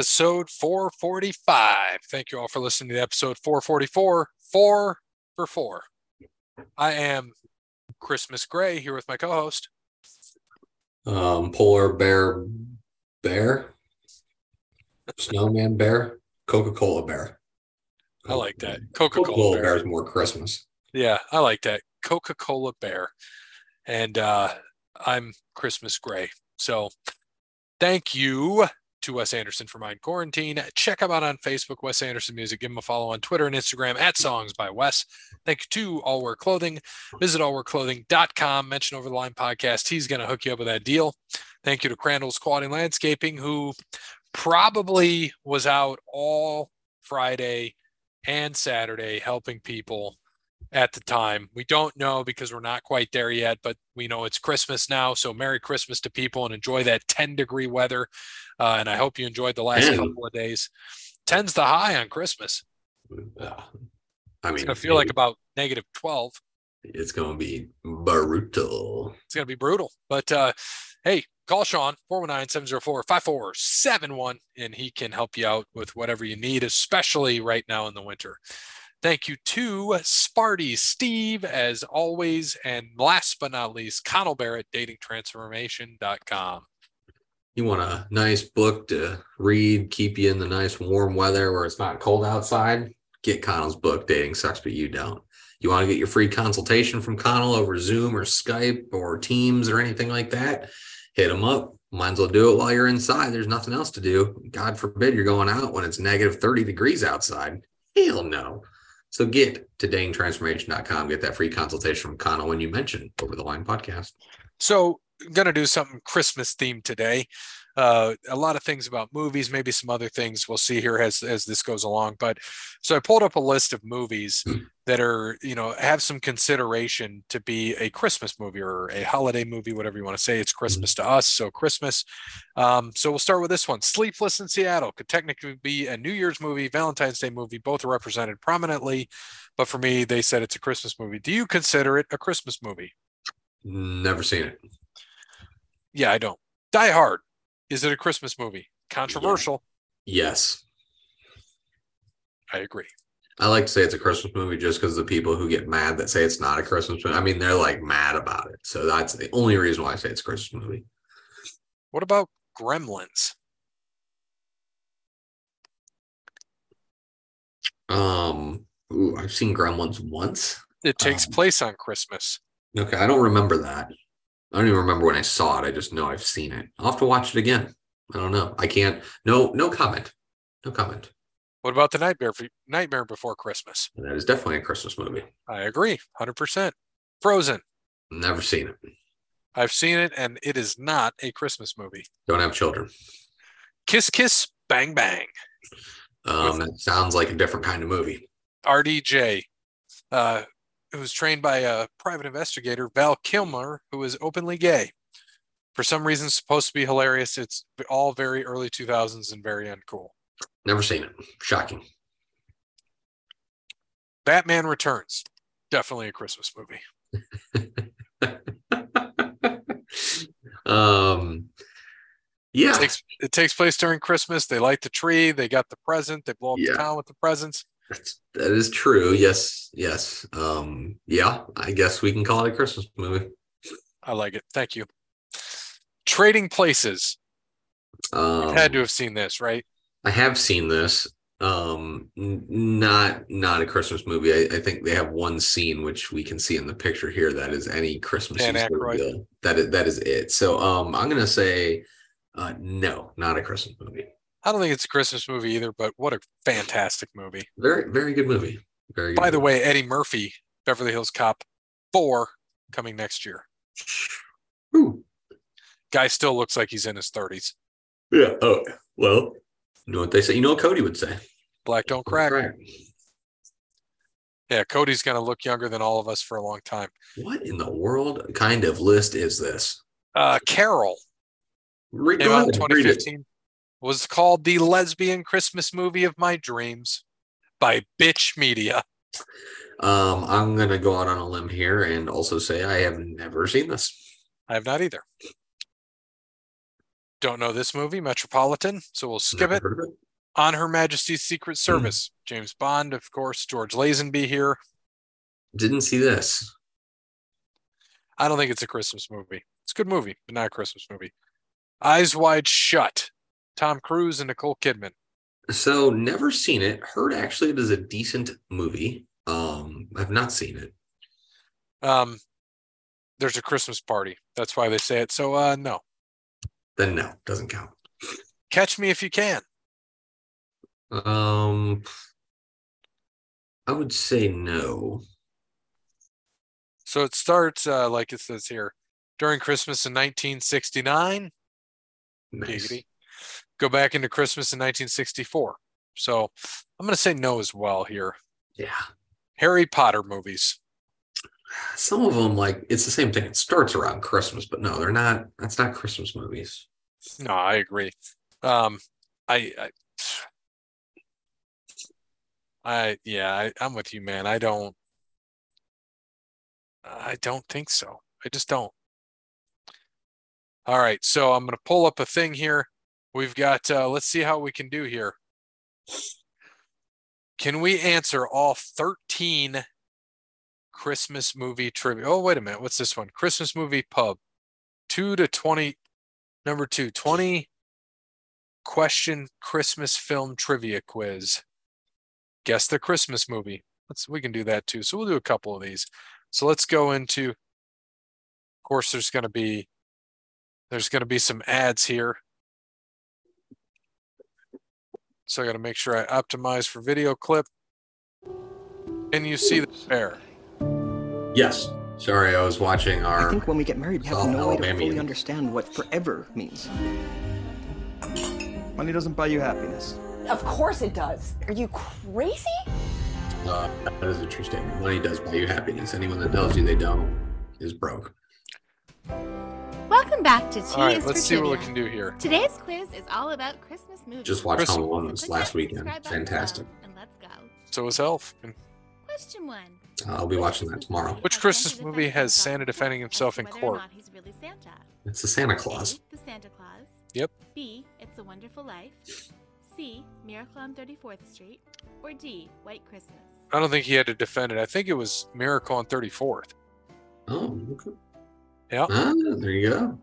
episode 445. Thank you all for listening to episode 444. Four for four. I am Christmas Gray here with my co-host. Um, polar bear, bear, snowman bear, Coca Cola bear. I like that. Coca Cola bear. bear is more Christmas. Yeah, I like that. Coca Cola bear. And uh, I'm Christmas Gray. So thank you to Wes Anderson for Mind Quarantine. Check him out on Facebook, Wes Anderson Music. Give him a follow on Twitter and Instagram at Songs by Wes. Thank you to All Wear Clothing. Visit allwearclothing.com. Mention Over the Line podcast. He's going to hook you up with that deal. Thank you to Crandall's Quality Landscaping, who probably was out all Friday and Saturday helping people at the time. We don't know because we're not quite there yet, but we know it's Christmas now. So Merry Christmas to people and enjoy that 10 degree weather. Uh, and I hope you enjoyed the last couple of days. 10's the high on Christmas. Uh, I mean, it's going to feel like about negative 12. It's going to be brutal. It's going to be brutal. But uh, hey, call Sean 419-704-5471 and he can help you out with whatever you need, especially right now in the winter. Thank you to Sparty Steve, as always. And last but not least, Connell Barrett, datingtransformation.com. You want a nice book to read, keep you in the nice warm weather where it's not cold outside? Get Connell's book, Dating Sucks, But You Don't. You want to get your free consultation from Connell over Zoom or Skype or Teams or anything like that? Hit him up. Might as well do it while you're inside. There's nothing else to do. God forbid you're going out when it's negative 30 degrees outside. Hell no. So get to datingtransformation.com, get that free consultation from Connell when you mention Over the Line podcast. So, going to do something Christmas themed today. Uh, a lot of things about movies, maybe some other things we'll see here as as this goes along. But so I pulled up a list of movies mm. that are you know have some consideration to be a Christmas movie or a holiday movie, whatever you want to say. It's Christmas mm. to us, so Christmas. Um, so we'll start with this one: Sleepless in Seattle could technically be a New Year's movie, Valentine's Day movie. Both are represented prominently, but for me, they said it's a Christmas movie. Do you consider it a Christmas movie? Never seen it. Yeah, I don't. Die Hard is it a Christmas movie? Controversial. Yeah. Yes. I agree. I like to say it's a Christmas movie just because the people who get mad that say it's not a Christmas movie, I mean, they're like mad about it. So that's the only reason why I say it's a Christmas movie. What about Gremlins? Um, ooh, I've seen Gremlins once. It takes um, place on Christmas. Okay, I don't remember that. I don't even remember when I saw it. I just know I've seen it. I'll have to watch it again. I don't know. I can't. No, no comment. No comment. What about the Nightmare Nightmare Before Christmas? That is definitely a Christmas movie. I agree, hundred percent. Frozen. Never seen it. I've seen it, and it is not a Christmas movie. Don't have children. Kiss Kiss Bang Bang. Um, that sounds like a different kind of movie. RDJ, uh, who was trained by a private investigator, Val Kilmer, who is openly gay. For some reason, supposed to be hilarious. It's all very early 2000s and very uncool. Never seen it. Shocking. Batman Returns. Definitely a Christmas movie. um, yeah. It takes, it takes, place during Christmas. They light the tree. They got the present. They blow up yeah. the town with the presents. That's, that is true. Yes, yes. Um, yeah, I guess we can call it a Christmas movie. I like it. Thank you. Trading Places. Um, had to have seen this, right? I have seen this. Um, not not a Christmas movie. I, I, think they have one scene which we can see in the picture here that is any Christmas movie. That is that is it. So um, I'm gonna say uh, no, not a Christmas movie. I don't think it's a Christmas movie either, but what a fantastic movie. Very, very good movie. Very By movie. the way, Eddie Murphy, Beverly Hills Cop 4 coming next year. Ooh. Guy still looks like he's in his 30s. Yeah. Oh, well, you know what they say? You know what Cody would say? Black don't crack. crack. Yeah, Cody's going to look younger than all of us for a long time. What in the world kind of list is this? Uh, Carol. Re- Came out in 2015 was called The Lesbian Christmas Movie of My Dreams by Bitch Media. Um, I'm going to go out on a limb here and also say I have never seen this. I have not either. Don't know this movie, Metropolitan. So we'll skip it. it. On Her Majesty's Secret Service. James Bond, of course. George Lazenby here. Didn't see this. I don't think it's a Christmas movie. It's a good movie, but not a Christmas movie. Eyes Wide Shut. Tom Cruise and Nicole Kidman. So never seen it. Heard actually it is a decent movie. Um, I've not seen it. Um, there's a Christmas party. That's why they say it. So, uh, no. Then no, doesn't count. Catch me if you can. Um, I would say no. So it starts uh, like it says here during Christmas in 1969. Nice. Giggity. Go back into Christmas in 1964. So I'm going to say no as well here. Yeah. Harry Potter movies. Some of them, like it's the same thing. It starts around Christmas, but no, they're not. That's not Christmas movies. No, I agree. Um, I, I, I yeah, I, I'm with you, man. I don't, I don't think so. I just don't. All right, so I'm going to pull up a thing here. We've got, uh, let's see how we can do here. Can we answer all 13 Christmas movie trivia? Oh, wait a minute. What's this one? Christmas movie pub. 2 to 20. Number two, 20 question Christmas film trivia quiz. Guess the Christmas movie. Let's we can do that too. So we'll do a couple of these. So let's go into of course there's going to be there's going to be some ads here. So I got to make sure I optimize for video clip. Can you see the bear? Yes. Sorry, I was watching our. I think when we get married, we have no way to Alabamian. fully understand what forever means. Money doesn't buy you happiness. Of course it does. Are you crazy? Uh, that is a true statement. Money does buy you happiness. Anyone that tells you they don't is broke. Welcome back to T All right, is let's for see what we can do here. Today's quiz is all about Christmas movies. Just watched Chris- Home Alone this last weekend. Fantastic. And let's go. So is Elf. Question one. Uh, I'll be watching that tomorrow. Which Christmas movie has Santa defending himself in court? he's really Santa? It's the Santa Claus. A. The Santa Claus. Yep. B. It's a Wonderful Life. C. Miracle on 34th Street. Or D. White Christmas. I don't think he had to defend it. I think it was Miracle on 34th. Oh, okay. Yeah. Ah, there you go.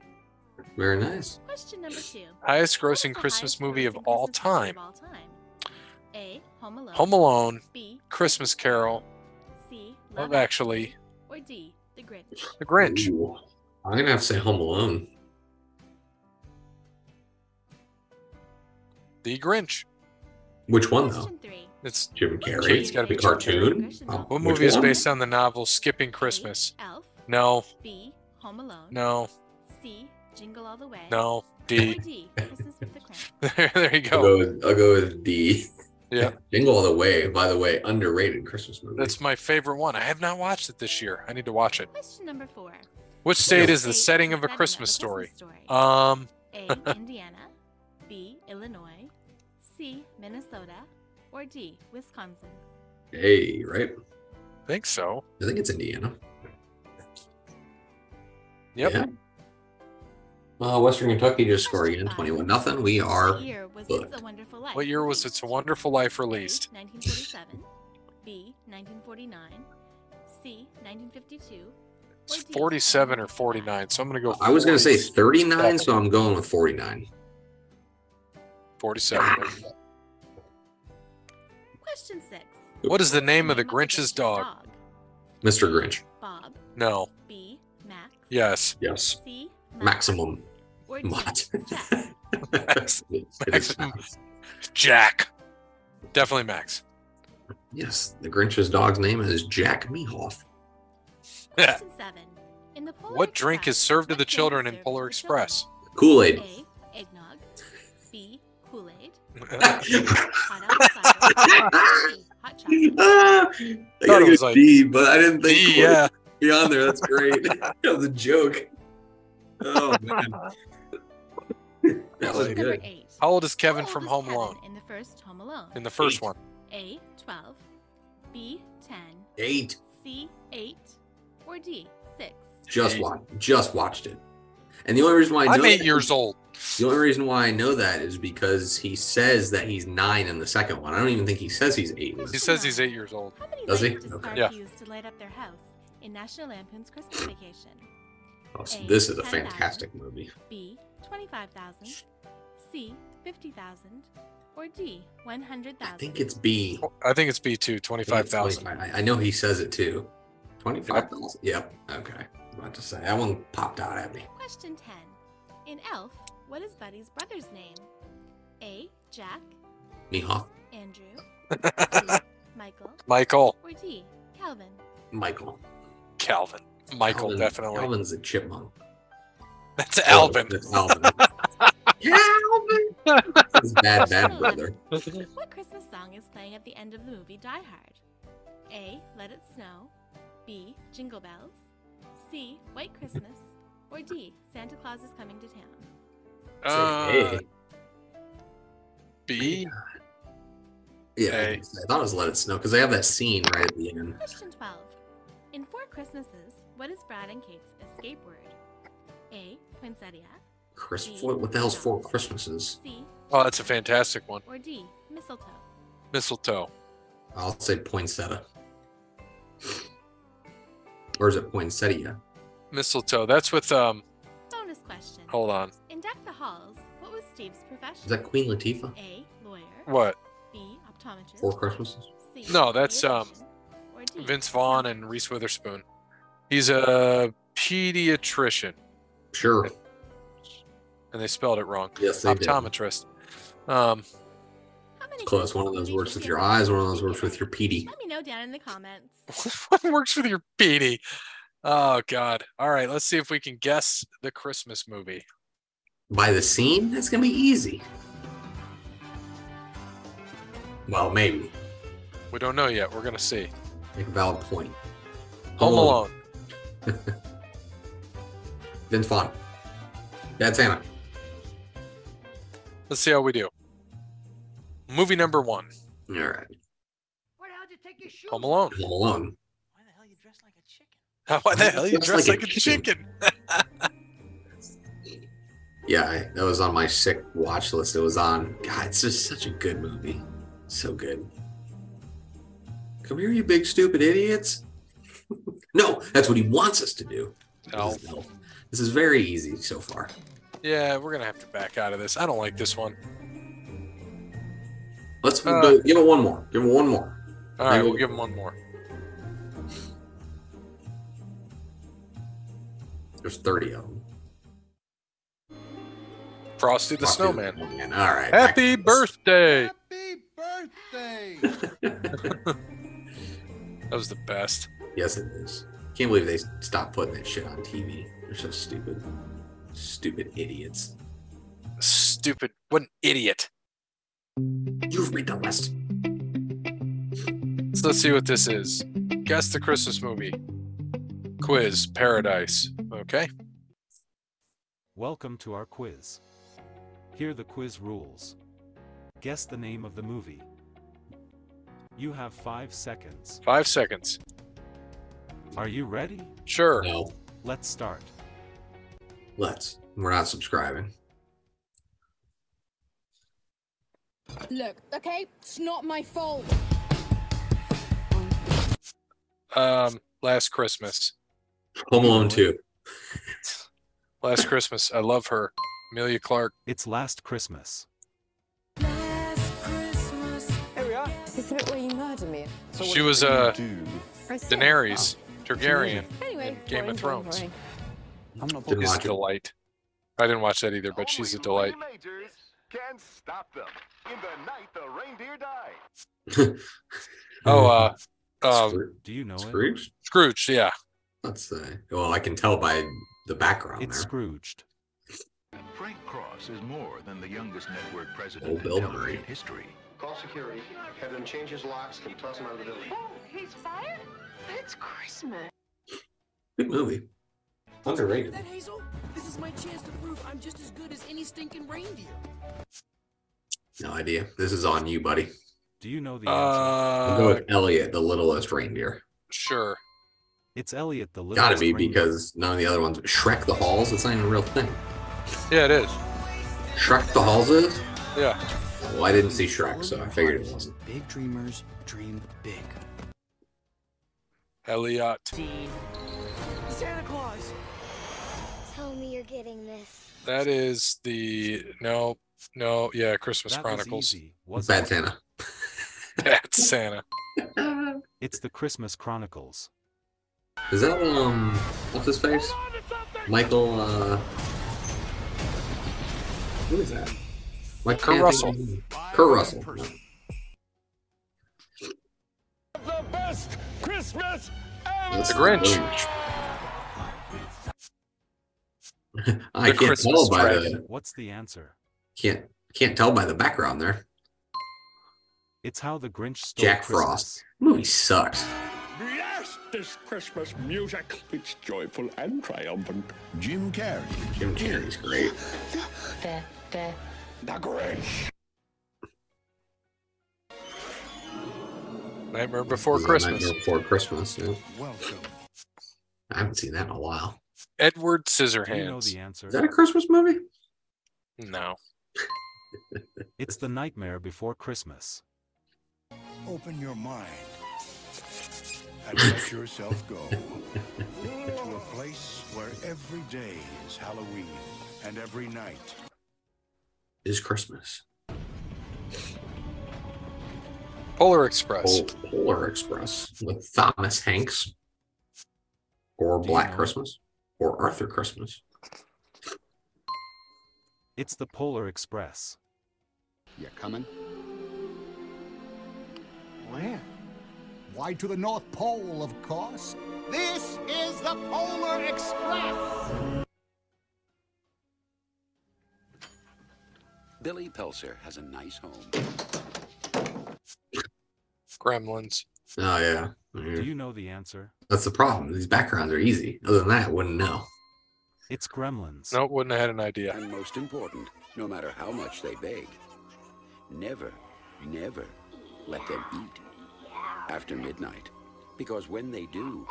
Very nice. Question number two. Highest What is grossing Christmas highest movie of grossing all Christmas movie time. of all time? A. Home Alone. Home Alone, B. Christmas Carol, C. Love Love Actually, Or D. The Grinch. The Grinch. Ooh. I'm gonna have to say Home Alone. The Grinch. Which one though? Question three. It's Jim Carrey. it's gotta be the Jim cartoon. Carrey. Um, what which movie is based on the novel Skipping Christmas? A. Elf. No, B. Home Alone. no, C. Jingle All the Way. no. Or D. D. Christmas with the Crank. there, there you I'll go. go with I'll go with D. Yeah, Jingle All the Way. By the way, underrated Christmas movie. that's my favorite one. I have not watched it this year. I need to watch it. Question number four. Which state is the State setting is of a setting Christmas story? story? Um, A. Indiana. B. Illinois. C. Minnesota. Or D. Wisconsin. A. right? I think so. I think it's Indiana. Yep. Yeah. Uh, Western Kentucky just scored Question again, twenty-one nothing. We are What year was booked. It's a Wonderful Life? What year was It's a Wonderful Life released? 1947. B. 1949. C. 1952. It's 47 or 49. So I'm going to go. I was gonna say thirty-nine, so I'm going with forty-nine. 47. Question six. What is the name of the Grinch's dog? Mr. Grinch. Bob. No. B. Max. Yes. Yes. C. Maximum. Or D. Mutt. Jack. Maximum. Max. Jack. Definitely Max. Yes, the Grinch's dog's name is Jack Mehoff. Question seven. In the Polar What drink is served to the children in Polar Express? Kool Aid. A. Eggnog. B. Kool-Aid. I Hot apple cider. C. Hot chocolate. Ah, I Thought it was like- D, but I didn't think Kool-Aid yeah. Would be on there. That's great. that was a joke. Oh man, that was good. eight. How old is Kevin How from old Home is Alone? In the first Home Alone. In the first Eight. one. A. 12. B. 10. Eight. C. 8. Or D. 6. Just Eight. watched. Just watched it. And the only reason why I know I'm eight that years old. The only reason why I know that is because he says that he's nine in the second one. I don't even think he says he's eight. He says he's eight years old. How many Does he? lights does Okay. Clark Yeah. Use to light up their house in National Lampoon's Christmas Vacation? Oh, A, this is a 10,000. fantastic movie. B. 25,000. C. 50,000. Or D. 100,000. I think it's B. I think it's B two, I think twenty-five it's thousand. 25. I, I know he says it too. Twenty-five thousand. Yep. Okay. I was about to say that one popped out at me. Question 10. In Elf, what is Buddy's brother's name? A. Jack. Mihawk. Andrew. C. Michael. Michael, Or D. Calvin. Michael. Calvin, Michael, Calvin- definitely. Calvin's a chipmunk. That's Alvin. That's Alvin. Calvin. His bad, bad brother. What Christmas song is playing at the end of the movie Die Hard? A. Let It Snow. B. Jingle Bells. C. White Christmas. Or D. Santa Claus is Coming to Town. Uh, Say, B. Yeah, A. I thought it was Let It Snow because they have that scene right at the end. Question 12. In Four Christmases, what is Brad and Kate's escape word? A. Poinsettia. Chris, B. what, what the hell's Four Christmases? C. Oh, that's a fantastic one. Or D. Mistletoe. Mistletoe. I'll say poinsettia. Or is it poinsettia? Mistletoe. That's with um. Bonus question. Hold on. In Deck the Halls, what was Steve's profession? Is that Queen Latifah? A. Lawyer. What? B. Optometrist. Four Christmases? C. No, that's, um, pediatrician, or D. Vince Vaughn and Reese Witherspoon. He's a pediatrician, Sure. and they spelled it wrong. Yes, they did. Optometrist. Um, How many Close. One of those movies works with your eyes, one of those works with your speaking PD. Let me know down in the comments. what works with your PD? Oh God! All right, let's see if we can guess the Christmas movie. By the scene? That's going to be easy. Well, maybe. We don't know yet. We're gonna see. Make a valid point. Home Alone. Vince Vaughn. Bad Santa. Let's see how we do. Movie number one. All right. Where the hell did you take your shoes? Home Alone. Home Alone. Why the hell you dressed like a chicken? Why the hell you Dressed dressed like like a a chicken? Yeah, I, that was on my sick watch list. It was on. God, it's just such a good movie. So good. Come here, you big stupid idiots. no, that's what he wants us to do. No. This is. This is very easy so far. Yeah, we're gonna have to back out of this. I don't like this one. Let's Uh, go, give it one more. Give it one more. All right, Maybe- we'll give him one more. There's 30 of them. Frosty the Frosty Snowman. Snowman. All right. Happy birthday! Happy birthday! That was the best. yes, it is. Can't believe they stopped putting that shit on TV. They're so stupid. Stupid idiots. Stupid. What an idiot. You've read the list. So let's see what this is. Guess the Christmas movie. Quiz Paradise. Okay. Welcome to our quiz. Here the quiz rules. Guess the name of the movie. You have five seconds. Five seconds. Are you ready? Sure. No, Let's start. let's. We're not subscribing. Look, okay, it's not my fault. Um, Last Christmas. Home Alone 2. Last Christmas. I love her. Amelia Clark. It's last Christmas. Me? She was uh Press yes. Daenerys Targaryen. Anyway, in Game of boring, boring, Thrones. boring. I'm not Didn't a watch delight. I didn't watch that either, but she's a delight. Can stop them in the night the reindeer died. Oh, uh, um, Scroo- Do you know it? Scrooge? Scrooge. Yeah. Let's say. Well, I can tell by the background It's there. Scrooged. Frank Cross is more than the youngest network Oh, president in television history. Call security. Have them change his locks and toss him out of the building. Oh, he's fired? It's Christmas. Good movie. Underrated. That Hazel? This is my chance to prove I'm just as good as any stinking reindeer. No idea. This is on you, buddy. Do you know the answer? I'll go Uh, with Elliot, the littlest reindeer. sure. It's Elliot the littlest. Gotta be because none of the other ones. Shrek the Halls, it's not even a real thing. Yeah, it is. Shrek the Halls is? Yeah. Well, I didn't see Shrek, so I figured it wasn't. Big dreamers dream big. Elliot. Santa Claus. Tell me you're getting this. That is the no, no, yeah, Christmas That was Chronicles. easy, wasn't Bad it? Santa. That's Santa. It's the Christmas Chronicles. Is that um what's his face? Michael uh who is that? Like Kurt Russell. Kurt Russell. The best Christmas That's The Grinch. I The can't Christmas tell by dragon. the What's the answer? can't can't tell by the background there. It's how the Grinch stole Jack Christmas. Frost. Movie sucks. Yes, this Christmas music. It's joyful and triumphant. Jim Carrey. Jim Carrey's great. The, the, The Grinch. Nightmare Before It was on Christmas. Nightmare Before Christmas. Yeah. Welcome. I haven't seen that in a while. Edward Do you know the answer? Is that a Christmas movie? No. It's the Nightmare Before Christmas. Open your mind and let yourself go to a place where every day is Halloween and every night Is Christmas. Polar Express. Pol- Polar Express with Thomas Hanks. Or Black? Christmas. Or Arthur Christmas. It's the Polar Express. You coming? Where? Why to the North Pole, of course. This is the Polar Express. Billy Peltzer has a nice home. Gremlins. Oh yeah. Do you know the answer? That's the problem. These backgrounds are easy. Other than that, I wouldn't know. It's Gremlins. No, wouldn't have had an idea. And most important, no matter how much they beg, never, never let them eat after midnight. Because when they do,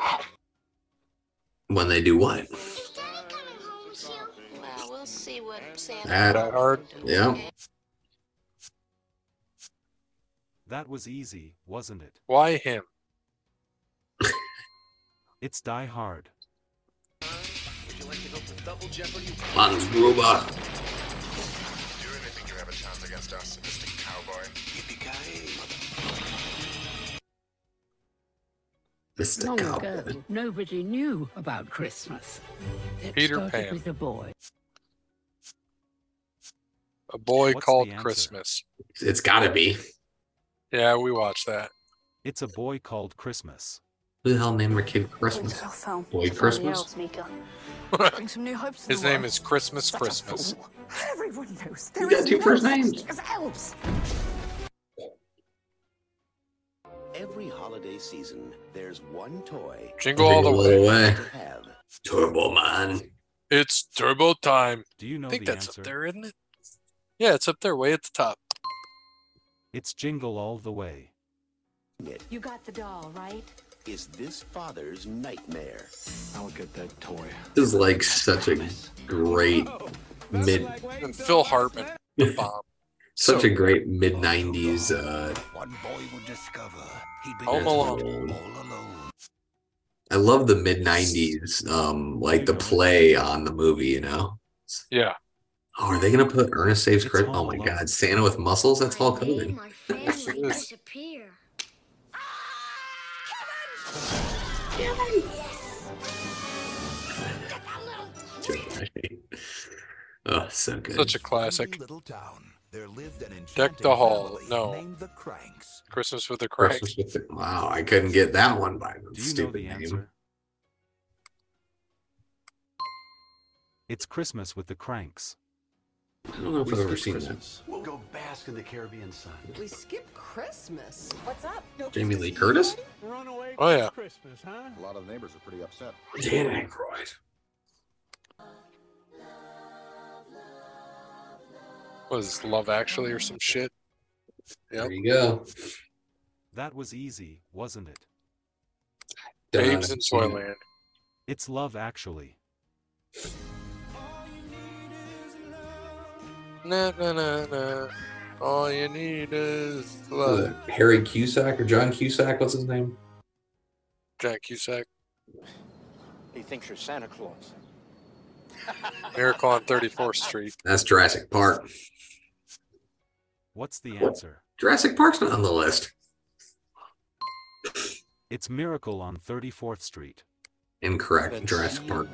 When they do what? Well, we'll see what Santa That- Die Hard. Yeah. That was easy, wasn't it? Why him? It's Die Hard. Man's robot. Do you really think you have a chance against our sadistic cowboy? Mr. Long Cowboy. ago, nobody knew about Christmas. It Peter started Pan. with a boy. A boy What's called the answer? Christmas. It's gotta be. Yeah, we watched that. It's a boy called Christmas. Who the hell named their kid Christmas? Boy Christmas? Bring some new hopes to His the name world. is Christmas Such a Christmas. fool. Everyone knows You there got is two no first such names. thing as elves. every holiday season, there's one toy Jingle all the Jingle way. all the way. to have. Turbo Man. It's turbo time. Do you know I think the that's answer? up there, isn't it? Yeah, it's up there, way at the top. It's Jingle All the Way. You got the doll, right? Is this father's nightmare? I'll get that toy. This is like such a great mid And Phil Hartman, the bomb. such So a great mid nineties uh One boy would discover he'd been all Alone. alone. I love the mid nineties um like the play on the movie, you know. Yeah. Oh, are they gonna put Ernest Saves It's Christmas? Oh my Alone. god, Santa with muscles? That's all coding. My family Yes. disappear. Ah, oh, so good. Such a classic. Little town. There lived an Deck the Hall. No. named the Cranks. Christmas with the Crank. Christmas with the- wow, I couldn't get that one by the Do you know stupid the name. answer? It's Christmas with the Cranks. I don't know if I've ever seen that. We'll go bask in the Caribbean sun. We skip Christmas. What's up? Jamie Lee Curtis? Run away Oh, yeah. Christmas, huh? A lot of the neighbors are pretty upset. Dan Aykroyd. What is this, Love Actually or some shit? Yep. There you go. That was easy, wasn't it? Babes in Done. Toyland. It's Love Actually. Na, na, na, na. All you need is love. it, Harry Cusack or John Cusack? What's his name? Jack Cusack. He thinks you're Santa Claus. Miracle on 34th Street. That's Jurassic Park. What's the answer? Jurassic Park's not on the list. It's Miracle on 34th Street. Incorrect. Jurassic Park.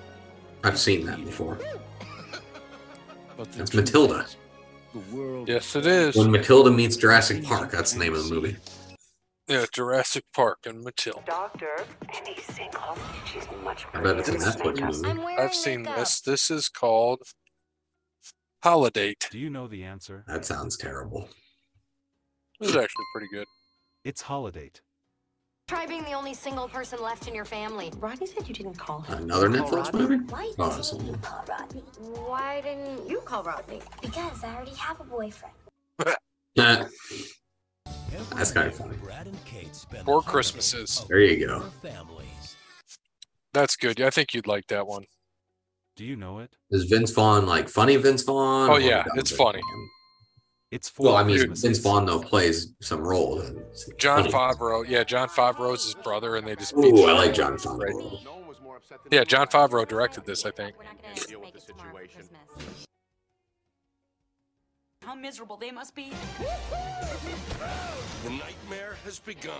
I've seen that before. But That's Matilda. is- Yes, it is. When Matilda meets Jurassic Park, that's the name of the movie. Yeah, Jurassic Park and Matilda. Doctor, and he's single. She's much I bet it's a Netflix movie. I've seen this. This is called Holiday. Do you know the answer? That sounds terrible. This is actually pretty good. It's Holiday. Try being the only single person left in your family. Rodney said you didn't call him. Another Call Netflix Rodney? movie? Why Oh, didn't it's- you call Rodney? Why didn't you call Rodney? Because I already have a boyfriend. Nah. That's kind of funny. Four Christmases. There you go. That's good. I think you'd like that one. Do you know it? Is Vince Vaughn like funny Vince Vaughn? Oh yeah, it's funny. Vaughn? It's four Well, I mean, Christmases. Vince Vaughn though plays some role. and Jon funny. Favreau. Yeah, Jon Favreau's his brother, and they just. beat Ooh, I like out Jon of him. Favreau. Yeah, Jon Favreau directed this, I think. How miserable they must be. The nightmare has begun.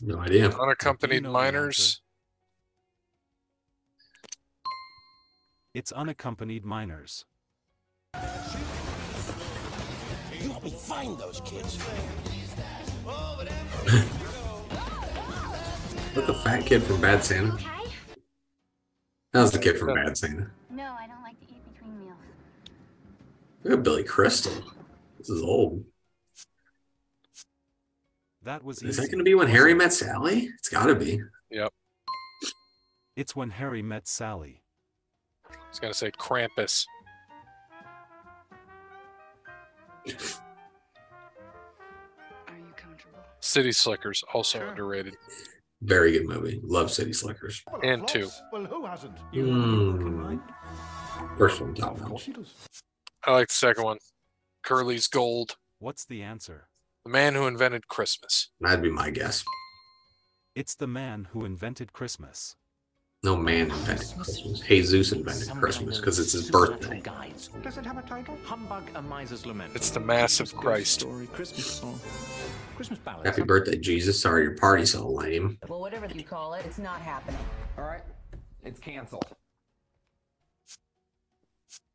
No idea. Unaccompanied know the minors. It's Unaccompanied Minors. You help me find those kids. Look, the fat kid from Bad Santa. That was the kid from Bad Santa. No, I don't like to eat between meals. Look at Billy Crystal. This is old. That was Is that easy. going to be when Harry met Sally? It's got to be. Yep. It's when Harry met Sally. I was gonna say Krampus. City Slickers also underrated. Very good movie. Love City Slickers. And two. Well, who hasn't? Mm. First one, top notch. I like the second one. Curly's Gold. What's the answer? The man who invented Christmas. That'd be my guess. It's the man who invented Christmas. No man invented Christmas. Jesus invented Christmas because it's his birthday. Does it have a title? Humbug and Miser's Lament. It's the Mass of Christ. Story, Christmas song. Christmas ballad. Happy birthday, Jesus. Sorry your party's so lame. Well, whatever you call it, it's not happening. All right, it's canceled.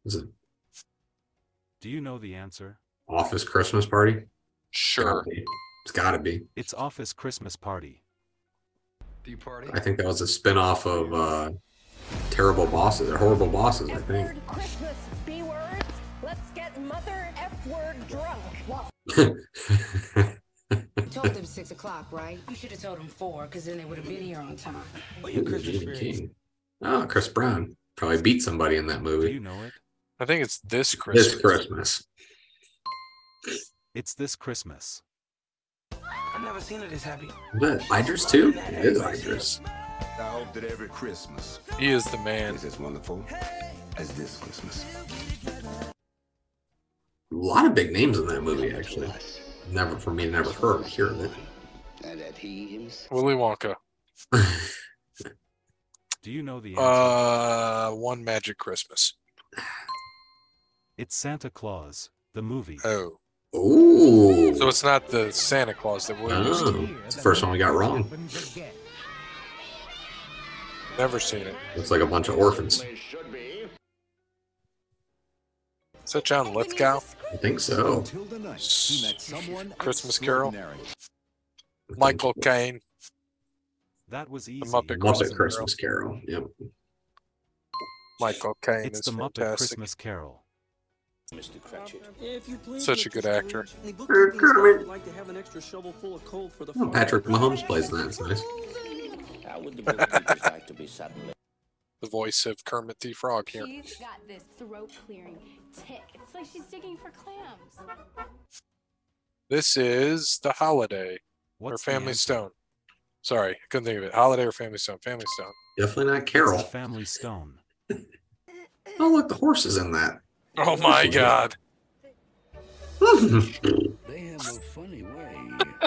Is it Do you know the answer? Office Christmas Party? Sure. Gotta be. It's got to be. It's Office Christmas Party. Do you party? I think that was a spin off of uh, Terrible Bosses or Horrible Bosses, I think. Word Christmas, B words. Let's get mother F word drunk. You told them six o'clock, right? You should have told them four, because then they would have been here on time. Gene King. Oh, Chris Brown. Probably beat somebody in that Do movie. you know it? I think it's this Christmas. This Christmas. It's this Christmas. I've never seen it as happy. But Idris too? It is Idris. I hope that every Christmas He is the man. is as wonderful as this Christmas. A lot of big names in that movie, actually. Never for me, never heard hear of it. That. Willy Wonka. Do you know the answer? Uh, One Magic Christmas. it's Santa Claus, the movie. Oh. Ooh. So it's not the Santa Claus that we're used Oh, to. it's the first one we got wrong. Never seen it. Looks like a bunch of orphans. Is that John Lithgow? I think so. Until the night, he met someone Christmas Carol? Michael Caine. That was easy. The Muppet Muppet Christmas Christmas Carol. Yep. Michael Caine It's is the Muppet. Christmas Carol. Mr. Cratchit. If you please, Such a good actor. the book Good, keeping good, staff man. would like to have an extra shovel full of coal for the farm. Patrick Mahomes plays that. It's nice. How would the like to be suddenly? The voice of Kermit the Frog here. She's got this throat clearing tick. It's like she's digging for clams. This is The Holiday What's or Family answer? Stone. Sorry, I couldn't think of it. Holiday or Family Stone? Family Stone. Definitely not Carol. the Family Stone. Oh, look, the horse is in that. Oh my God. They have a funny way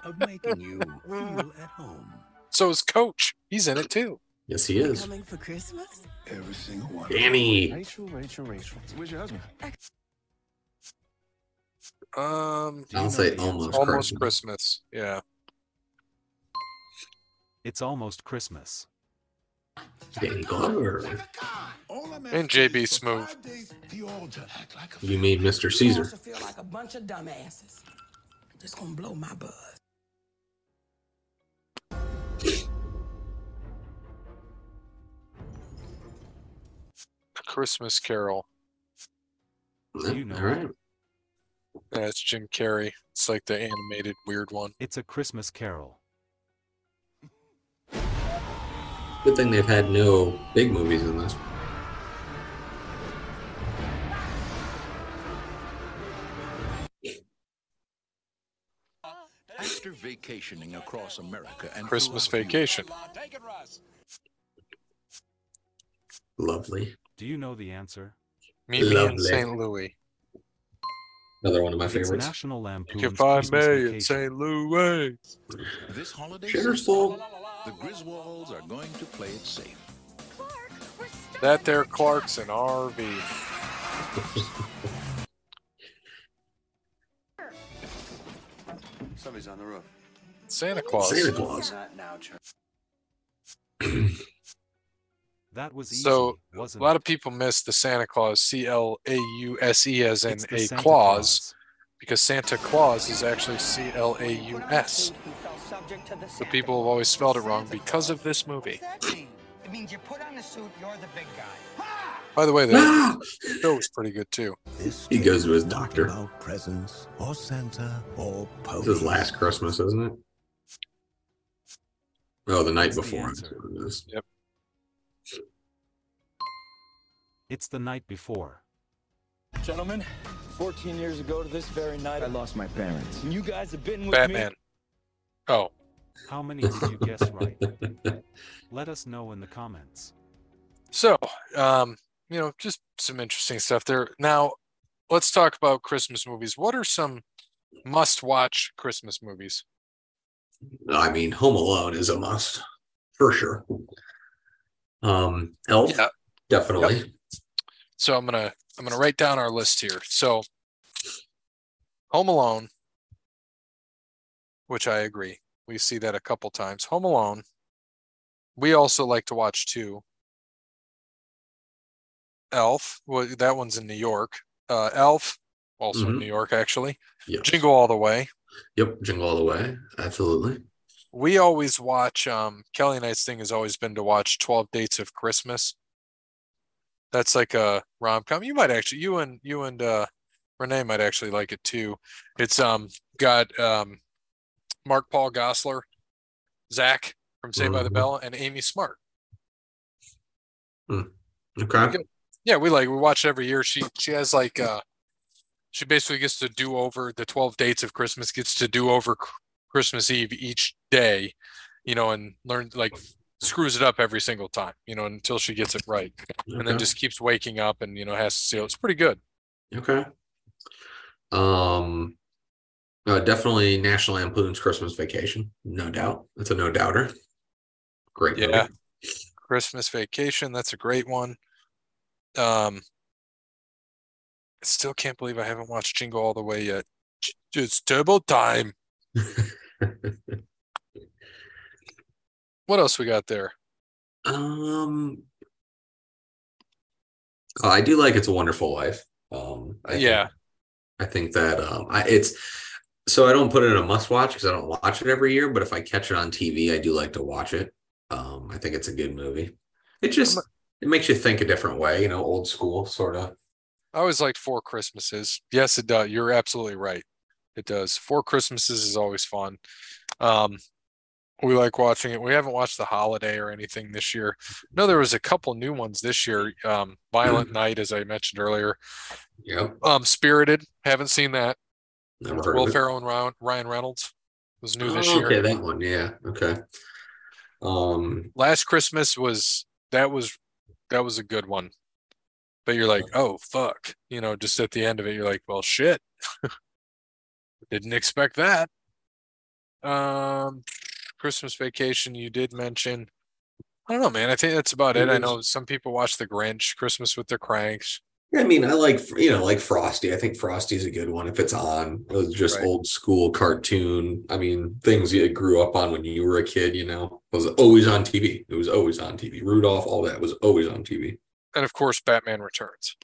of making you feel at home. So is Coach. He's in it too. Yes, he is. Coming for Christmas? Every single one. Danny. Rachel, Rachel, Rachel. Where's your husband? Um, I'll say almost. almost Christmas. Christmas. Yeah. It's almost Christmas. Danny Glover. And JB Smoove. You mean Mr. Caesar? feel like a bunch of dumbasses. Just gonna blow my buzz. Christmas Carol. You know All right. Yeah, Jim Carrey. It's like the animated weird one. It's a Christmas carol. Good thing they've had no big movies in this. After vacationing across America and Christmas Vacation. Lovely. Do you know the answer? Meet me in St. Louis. Another one of my It's favorites. National You Lampoon's can find Christmas me in St. Louis. This holiday Sugar season, Soul. The Griswolds are going to play it safe. Clark, That there Clarkson RV. Somebody's on the roof. Santa Claus. Santa Claus. Now, Chuck. That was easy, So a wasn't lot it? of people miss the Santa Claus, C L A U S E, as in a Santa clause, because Santa Claus is actually C L A U S. So people have always spelled it wrong because of this movie. It means you put on the suit, you're the big guy. By the way, Ah! the show was pretty good too. He goes to his doctor. About presents or Santa or This is last Christmas, isn't it? Oh, the night That's before. answer. That's what it is. Yep. It's the night before. Gentlemen, 14 years ago to this very night, I lost my parents. And you guys have been with Batman. me. Oh, How many did you guess right? Let us know in the comments. so um, you know, just some interesting stuff there. Now, let's talk about Christmas movies. What are some must-watch Christmas movies? I mean, Home Alone is a must for sure. Um, Elf, Yeah. definitely. So I'm gonna I'm gonna write down our list here. So Home Alone, which I agree. We see that a couple times. Home Alone. We also like to watch too. Elf. Well, that one's in New York. Uh, Elf, also in Mhm. New York, actually. Yes. Jingle All the Way. Yep, Jingle All the Way. Absolutely. We always watch. Um, Kelly and I's thing has always been to watch Twelve Dates of Christmas. That's like a rom com. You might actually, you and you and uh, Renee might actually like it too. It's um got um Mark Paul Gosselaar, Zach from Saved by the Mhm. Bell, and Amy Smart. Okay. Good. Yeah, we like we watch it every year. She she has like uh she basically gets to do over the 12 dates of Christmas, gets to do over Christmas Eve each day, you know, and learn like screws it up every single time, you know, until she gets it right. And then just keeps waking up and you know has to see it's pretty good. Okay. Um, uh, definitely National Lampoon's Christmas Vacation, no doubt. That's a no doubter. Great. movie. Yeah. Christmas Vacation, that's a great one. Um I still can't believe I haven't watched Jingle All the Way yet. It's turbo time. What else we got there? Um, I do like It's a Wonderful Life. Um, I think- Yeah. I think that um, I it's so I don't put it in a must watch because I don't watch it every year. But if I catch it on TV, I do like to watch it. Um, I think it's a good movie. It just it makes you think a different way, you know, old school sort of. I always liked Four Christmases. Yes, it does. You're absolutely right. It does. Four Christmases is always fun. Um, we like watching it. We haven't watched The Holiday or anything this year. No, there was a couple new ones this year. Um, Violent Night, as I mentioned earlier. Yep. Um, Spirited. Haven't seen that. Never heard Will of it. Ferrell and Ryan, Ryan Reynolds was new this Oh, year. Okay, that one. Yeah. Okay. Um, Last Christmas was that was that was a good one. but you're like, oh fuck, you know, just at the end of it, you're like, well, shit, didn't expect that. Um, Christmas Vacation, you did mention. I don't know, man. I think that's about it. I know some people watch The Grinch, Christmas with the Kranks. I mean, I like you know, like Frosty. I think Frosty's a good one if it's on. It was just Right. old school cartoon. I mean, things you grew up on when you were a kid. You know, was always on TV. It was always on TV. Rudolph, all that was always on TV. And of course, Batman Returns.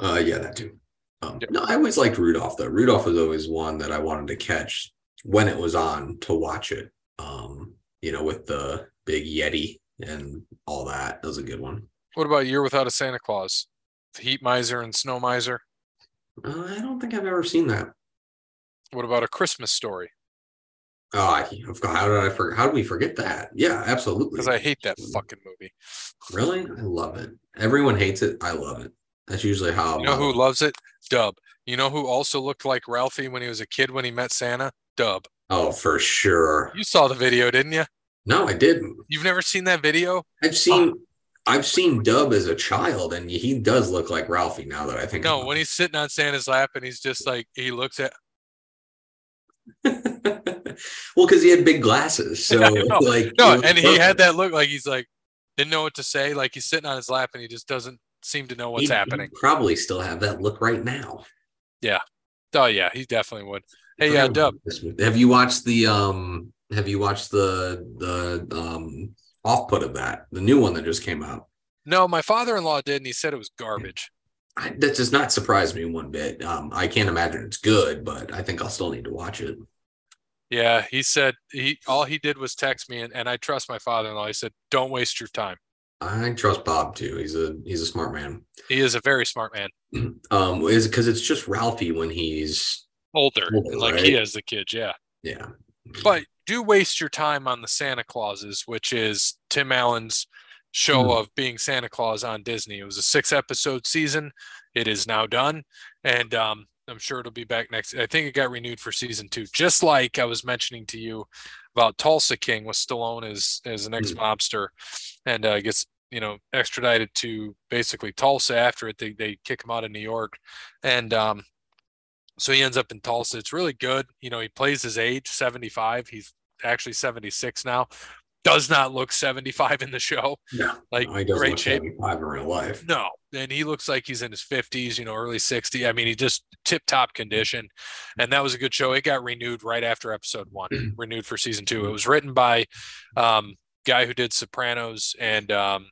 Uh, yeah, that too. Um, No, I always liked Rudolph though. Rudolph was always one that I wanted to catch when it was on to watch it. Um, you know, with the big Yeti and all that. That was a good one. What about Year Without a Santa Claus? Heat Miser and Snow Miser. Uh, I don't think I've ever seen that. What about A Christmas Story? Oh, I, how did I forget? How did we forget that? Yeah, absolutely. Because I hate that fucking movie. Really, I love it. Everyone hates it. I love it. That's usually how. You know who loves it? Dub. You know who also looked like Ralphie when he was a kid when he met Santa? Dub. Oh, for sure. You saw the video, didn't you? No, I didn't. You've never seen that video? I've seen. I've seen Dub as a child, and he does look like Ralphie now that I think. No, when he's sitting on Santa's lap and he's just like he looks at. Well, because he had big glasses, so like no, it and he had that look like he's like didn't know what to say, like he's sitting on his lap and he just doesn't seem to know what's He'd- happening. probably still have that look right now. Yeah. Oh yeah, he definitely would. Hey, yeah, Dub. Have you watched the um? Have you watched the the um off put of that the new one that just came out? No, my father-in-law did, and he said it was garbage. I, that does not surprise me one bit. Um, I can't imagine it's good, but I think I'll still need to watch it. Yeah, he said he all he did was text me, and, and I trust my father-in-law. He said, "Don't waste your time." I trust Bob too. He's a he's a smart man. He is a very smart man, Um, is because it's just Ralphie when he's older, Older, like right? he has the kids. Yeah, yeah. but do waste your time on the Santa Clauses, which is Tim Allen's show Hmm. of being Santa Claus on Disney. It was a six episode season. It is now done. And um, I'm sure it'll be back next. I think it got renewed for season two, just like I was mentioning to you about Tulsa King with Stallone as, as an ex mobster and uh, gets, you know, extradited to basically Tulsa after it. They, they kick him out of New York. And um, so he ends up in Tulsa. It's really good. You know, he plays his age, 75. He's actually 76 now. Does not look 75 in the show. No, like no, great shape. 75 in real life. No, and he looks like he's in his 50s, you know, early 60s. I mean, he just tip top condition. And that was a good show. It got renewed right after episode one, renewed for season two. It was written by um guy who did Sopranos and um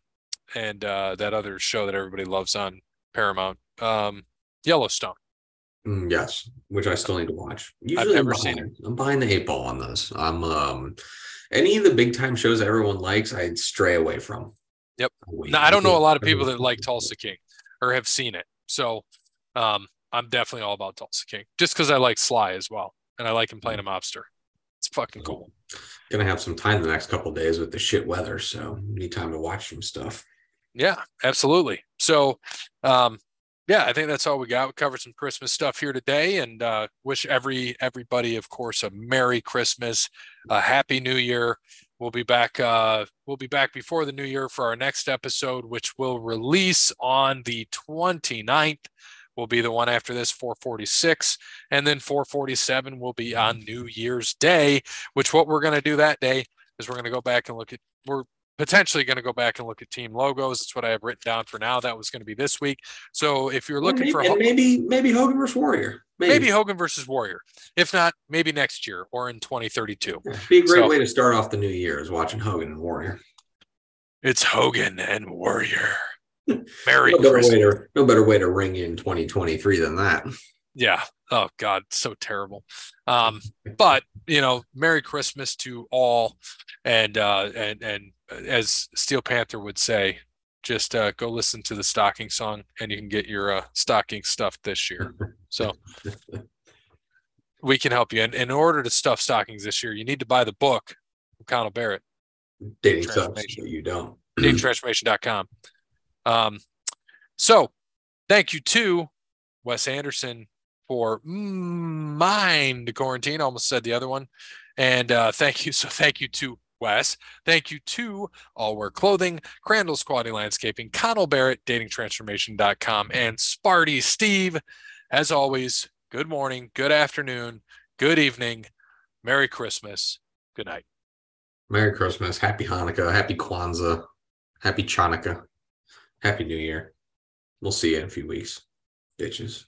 and uh that other show that everybody loves on Paramount, um Yellowstone. Mm, yes, which I still need to watch. I've Usually I'm never seen behind- I'm behind the eight ball on those. I'm um any of the big time shows everyone likes, I'd stray away from. Yep. Wait Now, I don't know a lot of people that like Tulsa King or have seen it. So um, I'm definitely all about Tulsa King just because I like Sly as well. And I like him playing a mobster. It's fucking cool. Gonna have some time the next couple days with the shit weather, so need time to watch some stuff. Yeah, absolutely. So, um, yeah, I think that's all we got. We covered some Christmas stuff here today, and uh, wish every everybody, of course, a Merry Christmas, a Happy New Year. We'll be back. Uh, we'll be back before the New Year for our next episode, which will release on the 29th. Will be the one after this, 446, and then 447 will be on New Year's Day. Which what we're going to do that day is we're going to go back and look at. We're potentially going to go back and look at team logos. That's what I have written down for now. That was going to be this week. So if you're looking maybe, for maybe maybe Hogan versus Warrior. maybe Hogan versus Warrior, if not, maybe next year or in 2032. be a great So- way to start off the new year is watching Hogan and Warrior. It's Hogan and Warrior. Merry No better Christmas. way to no better way to ring in 2023 than that. Yeah. Oh God, so terrible. Um, but you know, Merry Christmas to all, and uh, and and as Steel Panther would say, just uh, go listen to the stocking song, and you can get your uh, stocking stuffed this year. So we can help you. And in order to stuff stockings this year, you need to buy the book from Connell Barrett, Dating Transformation. but you don't. datingtransformation.com. Um, so thank you to Wes Anderson for mind quarantine. Almost said the other one. And uh, thank you. So thank you to Wes. Thank you to All Wear Clothing, Crandall's Quality Landscaping, Connell Barrett, datingtransformation.com, and Sparty Steve. As always, good morning, good afternoon, good evening, Merry Christmas, good night. Merry Christmas, Happy Hanukkah, Happy Kwanzaa, Happy Chanukah, Happy New Year. We'll see you in a few weeks, bitches.